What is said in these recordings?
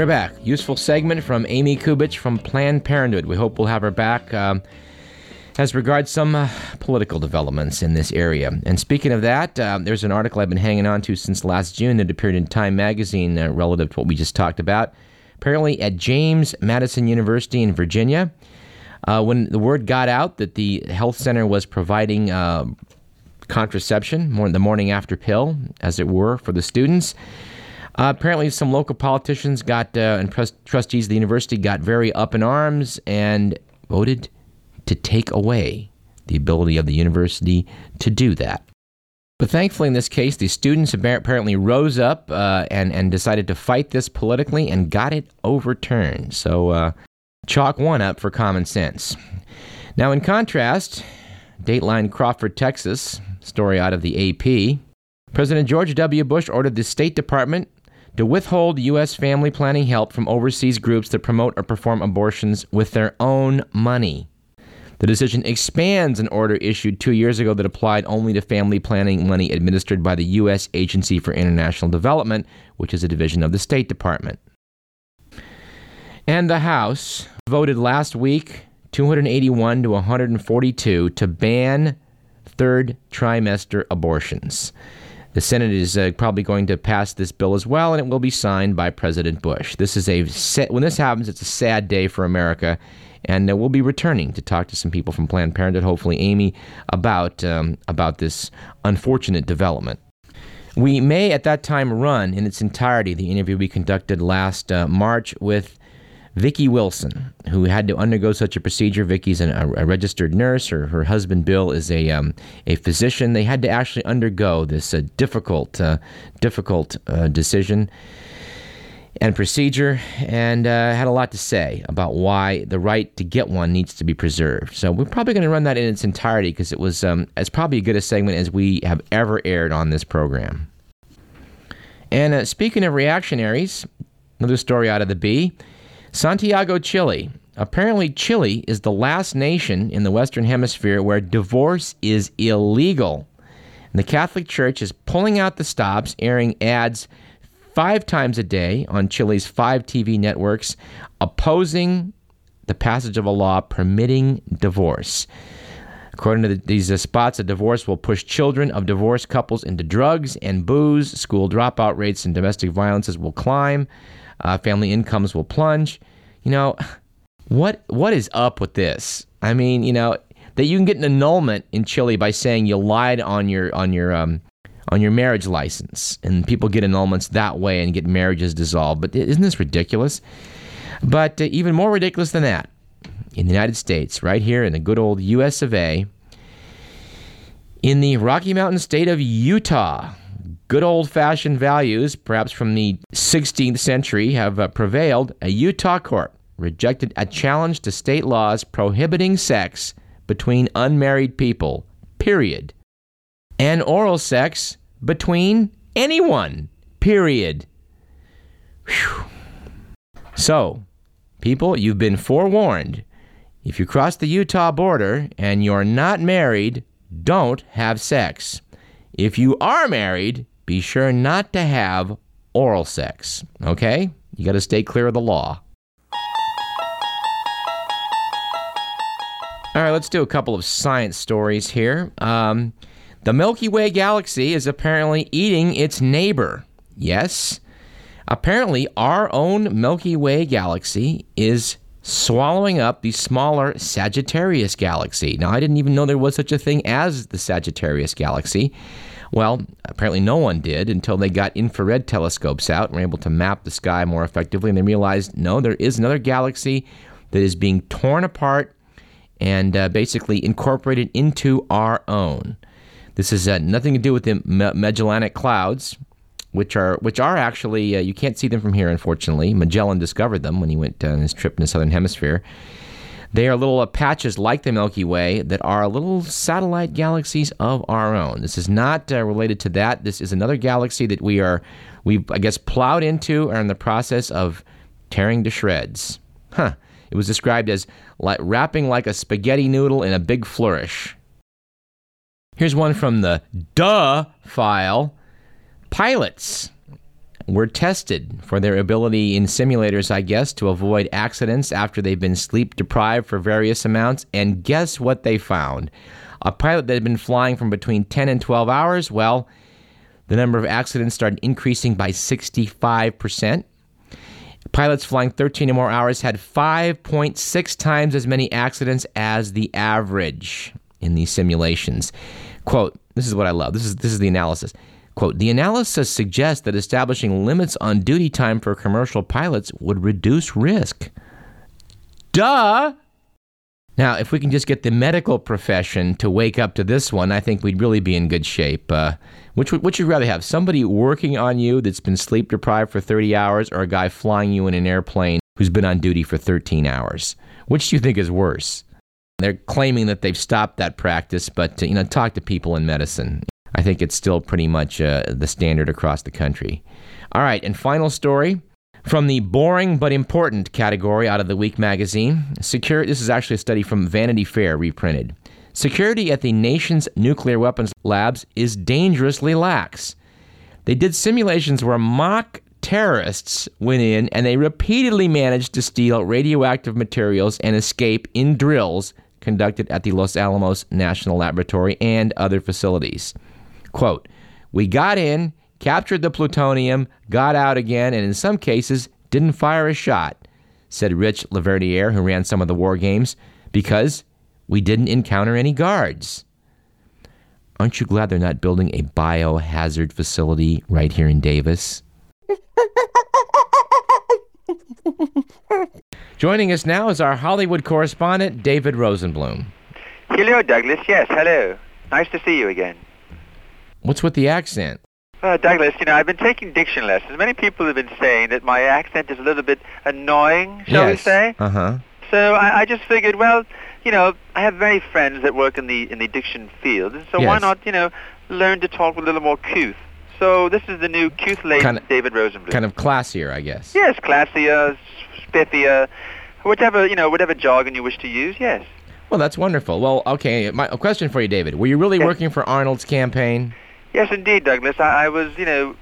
We're back. Useful segment from Amy Kubich from Planned Parenthood. We hope we'll have her back um, as regards some uh, political developments in this area. And speaking of that, uh, there's an article I've been hanging on to since last June that appeared in Time magazine uh, relative to what we just talked about. Apparently, at James Madison University in Virginia, uh, when the word got out that the health center was providing uh, contraception, more, the morning after pill, as it were, for the students, uh, apparently, some local politicians got uh, and trustees of the university got very up in arms and voted to take away the ability of the university to do that. But thankfully, in this case, the students apparently rose up uh, and and decided to fight this politically and got it overturned. So, uh, chalk one up for common sense. Now, in contrast, Dateline Crawford, Texas, story out of the AP. President George W. Bush ordered the State Department to withhold U.S. family planning help from overseas groups that promote or perform abortions with their own money. The decision expands an order issued two years ago that applied only to family planning money administered by the U.S. Agency for International Development, which is a division of the State Department. And the House voted last week 281 to 142 to ban third trimester abortions. The Senate is uh, probably going to pass this bill as well, and it will be signed by President Bush. This is a when this happens, it's a sad day for America, and uh, we'll be returning to talk to some people from Planned Parenthood, hopefully Amy, about um, about this unfortunate development. We may at that time run in its entirety the interview we conducted last uh, March with Vicki Wilson, who had to undergo such a procedure. Vicki's a, a, registered nurse. Her, her husband Bill is a um, a physician. They had to actually undergo this uh, difficult uh, difficult uh, decision and procedure, and uh, had a lot to say about why the right to get one needs to be preserved. So we're probably going to run that in its entirety because it was um, it's probably as good a segment as we have ever aired on this program. And uh, speaking of reactionaries, another story out of the Bee. Santiago, Chile. Apparently, Chile is the last nation in the Western Hemisphere where divorce is illegal. And the Catholic Church is pulling out the stops, airing ads five times a day on Chile's five TV networks opposing the passage of a law permitting divorce. According to the, these uh, spots, a divorce will push children of divorced couples into drugs and booze. School dropout rates and domestic violences will climb uh, family incomes will plunge. You know, what what is up with this? I mean, you know, that you can get an annulment in Chile by saying you lied on your on your um, on your marriage license, and people get annulments that way and get marriages dissolved. But isn't this ridiculous? But uh, even more ridiculous than that, in the United States, right here in the good old U.S. of A. In the Rocky Mountain state of Utah, Good old fashioned values, perhaps from the 16th century, have uh, prevailed. A Utah court rejected a challenge to state laws prohibiting sex between unmarried people, period. And oral sex between anyone, period. Whew. So, people, you've been forewarned. If you cross the Utah border and you're not married, don't have sex. If you are married, be sure not to have oral sex, okay? You got to stay clear of the law. All right, let's do a couple of science stories here. Um, the Milky Way galaxy is apparently eating its neighbor. Yes, apparently, our own Milky Way galaxy is swallowing up the smaller Sagittarius galaxy. Now, I didn't even know there was such a thing as the Sagittarius galaxy. Well, apparently no one did until they got infrared telescopes out and were able to map the sky more effectively. And they realized no, there is another galaxy that is being torn apart and uh, basically incorporated into our own. This has uh, nothing to do with the Magellanic Clouds, which are which are actually uh, you can't see them from here, unfortunately. Magellan discovered them when he went on his trip in the southern hemisphere. They are little patches like the Milky Way that are little satellite galaxies of our own. This is not uh, related to that. This is another galaxy that we are, we I guess, plowed into or in the process of tearing to shreds. Huh. It was described as like wrapping like a spaghetti noodle in a big flourish. Here's one from the duh file. Pilots were tested for their ability in simulators, I guess, to avoid accidents after they've been sleep deprived for various amounts. And guess what they found? A pilot that had been flying from between 10 and 12 hours, well, the number of accidents started increasing by 65%. Pilots flying 13 or more hours had 5.6 times as many accidents as the average in these simulations. Quote, this is what I love. This is this is the analysis. Quote, the analysis suggests that establishing limits on duty time for commercial pilots would reduce risk. Duh! Now, if we can just get the medical profession to wake up to this one, I think we'd really be in good shape. Uh, which would you rather have? Somebody working on you that's been sleep deprived for 30 hours, or a guy flying you in an airplane who's been on duty for 13 hours? Which do you think is worse? They're claiming that they've stopped that practice, but you know, talk to people in medicine. I think it's still pretty much uh, the standard across the country. All right, and final story from the boring but important category out of the Week magazine. Secure. This is actually a study from Vanity Fair reprinted. Security at the nation's nuclear weapons labs is dangerously lax. They did simulations where mock terrorists went in and they repeatedly managed to steal radioactive materials and escape in drills conducted at the Los Alamos National Laboratory and other facilities. Quote, We got in, captured the plutonium, got out again, and in some cases didn't fire a shot, said Rich Laverdiere, who ran some of the war games, because we didn't encounter any guards. Aren't you glad they're not building a biohazard facility right here in Davis? Joining us now is our Hollywood correspondent, David Rosenblum. Hello, Douglas. Yes, hello. Nice to see you again. What's with the accent? Uh, Douglas, you know, I've been taking diction lessons. Many people have been saying that my accent is a little bit annoying, shall yes. we say? Uh huh. So I, I just figured, well, you know, I have many friends that work in the in the diction field, and so yes. why not, you know, learn to talk with a little more couth? So this is the new couth-laden kind of, David Rosenblum. Kind of classier, I guess. Yes, classier, spiffier, whatever you know, whatever jargon you wish to use. Yes. Well, that's wonderful. Well, okay. My a question for you, David. Were you really yes. working for Arnold's campaign? Yes, indeed, Douglas. I, I was, you know,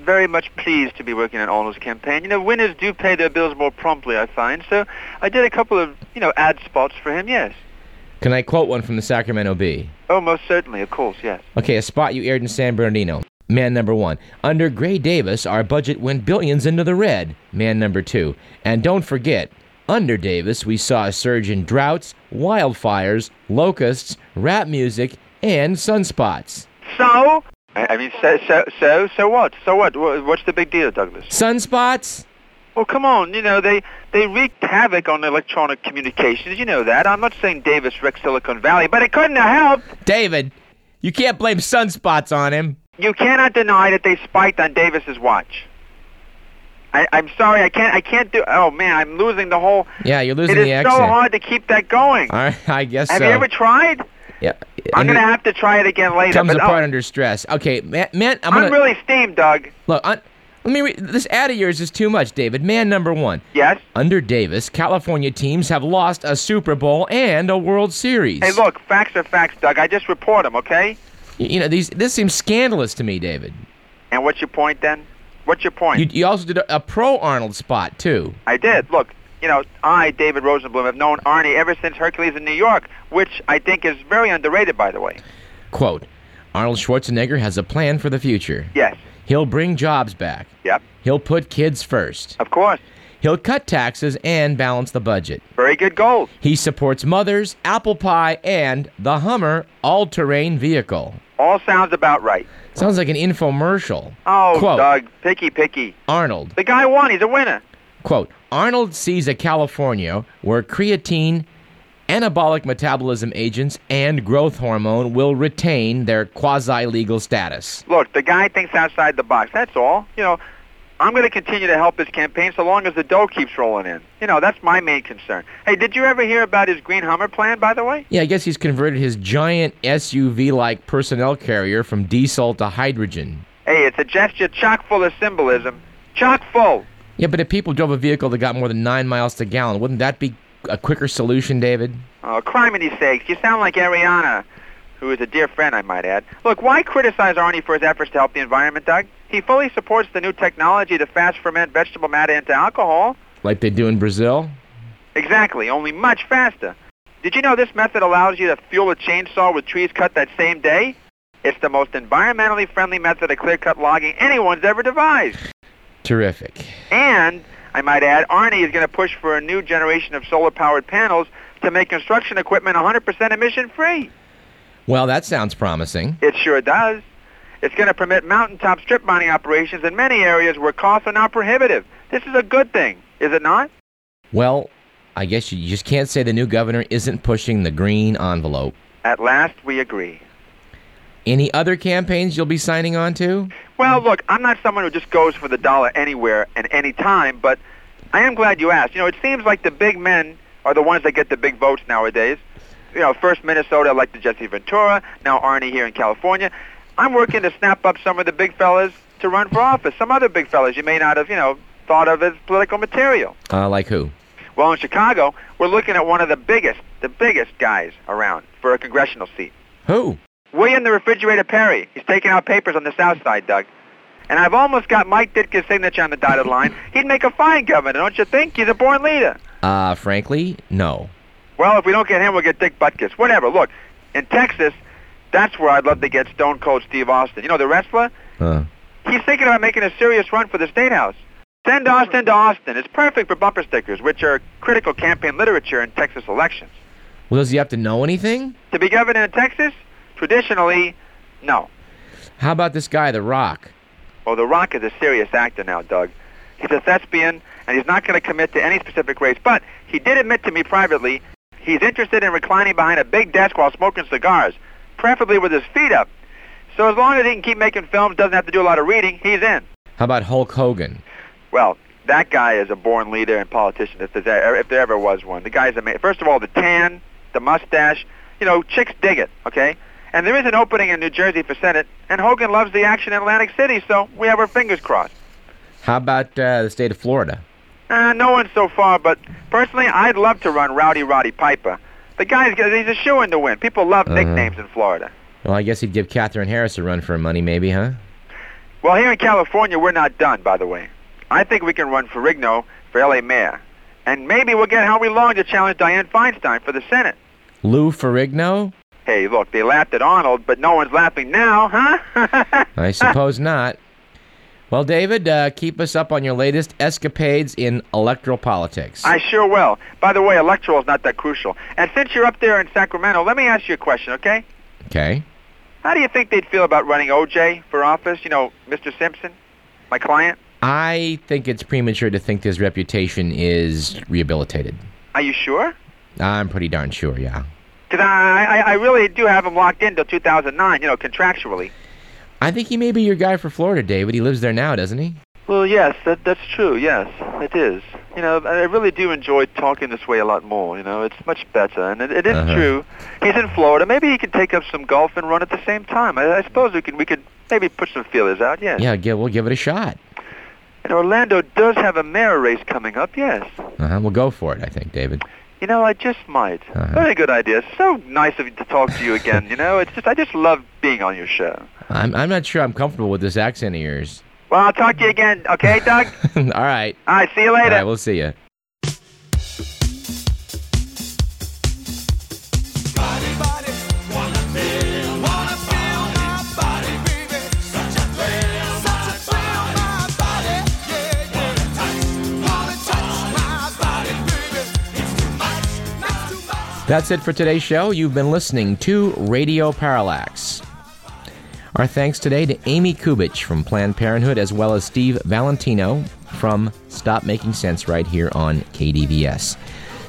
very much pleased to be working on Arnold's campaign. You know, winners do pay their bills more promptly, I find. So I did a couple of, you know, ad spots for him. Yes. Can I quote one from the Sacramento Bee? Oh, most certainly, of course, yes. Okay, a spot you aired in San Bernardino. Man number one. Under Gray Davis, our budget went billions into the red. Man number two. And don't forget, under Davis, we saw a surge in droughts, wildfires, locusts, rap music, and sunspots. So? I mean, so, so, so, so what? So what? What's the big deal, Douglas? Sunspots? Well, come on. You know, they, they wreaked havoc on electronic communications. You know that. I'm not saying Davis wrecked Silicon Valley, but it couldn't have helped. David, you can't blame sunspots on him. You cannot deny that they spiked on Davis's watch. I, I'm sorry, I can't. I can't do. Oh man, I'm losing the whole. Yeah, you're losing it the is accent. so hard to keep that going. All right, I guess Have so. you ever tried? Yeah. I'm gonna have to try it again later. comes apart oh, under stress. Okay, man, man I'm gonna, I'm, really steamed, Doug. look. I, let me. Read, this ad of yours is too much, David. Man number one. Yes. Under Davis, California teams have lost a Super Bowl and a World Series. Hey, look, facts are facts, Doug. I just report them, okay? You, you know these. This seems scandalous to me, David. And what's your point then? What's your point? You, you also did a, a pro Arnold spot too. I did. Look, you know, I, David Rosenblum, have known Arnie ever since Hercules in New York, which I think is very underrated, by the way. Quote: Arnold Schwarzenegger has a plan for the future. Yes. He'll bring jobs back. Yep. He'll put kids first. Of course. He'll cut taxes and balance the budget. Very good goals. He supports mothers, apple pie, and the Hummer all-terrain vehicle. All sounds about right. Sounds like an infomercial. Oh, Quote. Doug, picky, picky. Arnold, The guy won. He's a winner. quote, Arnold sees a California where creatine, anabolic metabolism agents, and growth hormone will retain their quasi-legal status. Look, the guy thinks outside the box. That's all. You know, I'm going to continue to help his campaign so long as the dough keeps rolling in. You know, that's my main concern. Hey, did you ever hear about his green Hummer plan, by the way? Yeah, I guess he's converted his giant SUV-like personnel carrier from diesel to hydrogen. Hey, it's a gesture chock full of symbolism. Chock full. Yeah, but if people drove a vehicle that got more than nine miles to gallon, wouldn't that be a quicker solution, David? Oh, criminy sakes. You sound like Arianna, who who is a dear friend, I might add. Look, why criticize Arnie for his efforts to help the environment, Doug? He fully supports the new technology to fast ferment vegetable matter into alcohol. Like they do in Brazil? Exactly, only much faster. Did you know this method allows you to fuel a chainsaw with trees cut that same day? It's the most environmentally friendly method of clear-cut logging anyone's ever devised. Terrific. And, I might add, Arnie is going to push for a new generation of solar-powered panels to make construction equipment 100% emission-free. Well, that sounds promising. It sure does. It's going to permit mountaintop strip mining operations in many areas where costs are not prohibitive. This is a good thing, is it not? Well, I guess you just can't say the new governor isn't pushing the green envelope. At last, we agree. Any other campaigns you'll be signing on to? Well, look, I'm not someone who just goes for the dollar anywhere and any time, but I am glad you asked. You know, it seems like the big men are the ones that get the big votes nowadays. You know, first Minnesota elected Jesse Ventura, now Arnie here in California. I'm working to snap up some of the big fellas to run for office. Some other big fellas you may not have, you know, thought of as political material. Uh, like who? Well, in Chicago, we're looking at one of the biggest, the biggest guys around for a congressional seat. Who? William the Refrigerator Perry. He's taking out papers on the South Side, Doug. And I've almost got Mike Ditka's signature on the dotted line. He'd make a fine governor, don't you think? He's a born leader. Uh, frankly, no. Well, if we don't get him, we'll get Dick Butkus. Whatever. Look, in Texas, that's where I'd love to get Stone Cold Steve Austin. You know, the wrestler? Uh, He's thinking about making a serious run for the State House. Send Austin to Austin. It's perfect for bumper stickers, which are critical campaign literature in Texas elections. well, does he have to know anything? To be governor in Texas? Traditionally, no. How about this guy, The Rock? Well, The Rock is a serious actor now, Doug. He's a thespian, and he's not going to commit to any specific race. But he did admit to me privately he's interested in reclining behind a big desk while smoking cigars, preferably with his feet up. So as long as he can keep making films, doesn't have to do a lot of reading, he's in. How about Hulk Hogan? Well, that guy is a born leader and politician if, there's, if there ever was one. The guy's amazing. First of all, the tan, the mustache, you know, chicks dig it, okay? And there is an opening in New Jersey for Senate, and Hogan loves the action in Atlantic City, so we have our fingers crossed. How about uh, the state of Florida? Uh, no one so far, but personally, I'd love to run Rowdy Roddy Piper. The guy's he's a shoe-in to win. People love Uh-huh. nicknames in Florida. Well, I guess he'd give Katherine Harris a run for her money, maybe, huh? Well, here in California, we're not done, by the way. I think we can run Ferrigno for L.A. mayor. And maybe we'll get Howie Long to challenge Dianne Feinstein for the Senate. Lou Ferrigno? Hey, look, they laughed at Arnold, but no one's laughing now, huh? I suppose not. Well, David, uh, keep us up on your latest escapades in electoral politics. I sure will. By the way, electoral is not that crucial. And since you're up there in Sacramento, let me ask you a question, okay? Okay. How do you think they'd feel about running O.J. for office? You know, Mr. Simpson, my client? I think it's premature to think his reputation is rehabilitated. Are you sure? I'm pretty darn sure, yeah. Because I, I, I really do have him locked in till 2009, you know, contractually. I think he may be your guy for Florida, David. He lives there now, doesn't he? Well, yes, that, that's true. Yes, it is. You know, I really do enjoy talking this way a lot more. You know, it's much better, and it, it is Uh-huh. true. He's in Florida. Maybe he can take up some golf and run at the same time. I, I suppose we can. We could maybe put some feelers out. Yes. Yeah, give, we'll give it a shot. And Orlando does have a mayor race coming up. Yes. Uh-huh. We'll go for it, I think, David. You know, I just might. Uh-huh. Very good idea. So nice of you to talk to you again. You know, it's just I just love being on your show. I'm, I'm not sure I'm comfortable with this accent of yours. Well, I'll talk to you again. Okay, Doug. All right. All right. See you later. right, we'll see you. That's it for today's show. You've been listening to Radio Parallax. Our thanks today to Amy Kubich from Planned Parenthood as well as Steve Valentino from Stop Making Sense right here on KDVS.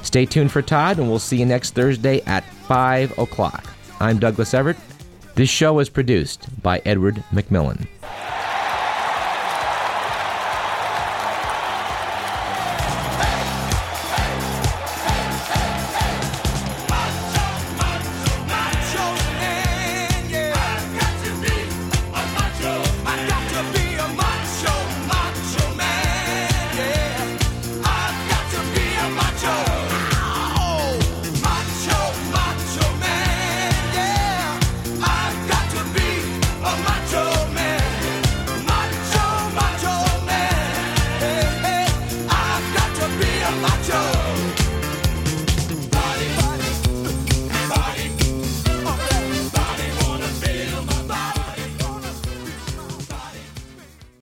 Stay tuned for Todd, and we'll see you next Thursday at 5 o'clock. I'm Douglas Everett. This show was produced by Edward McMillan.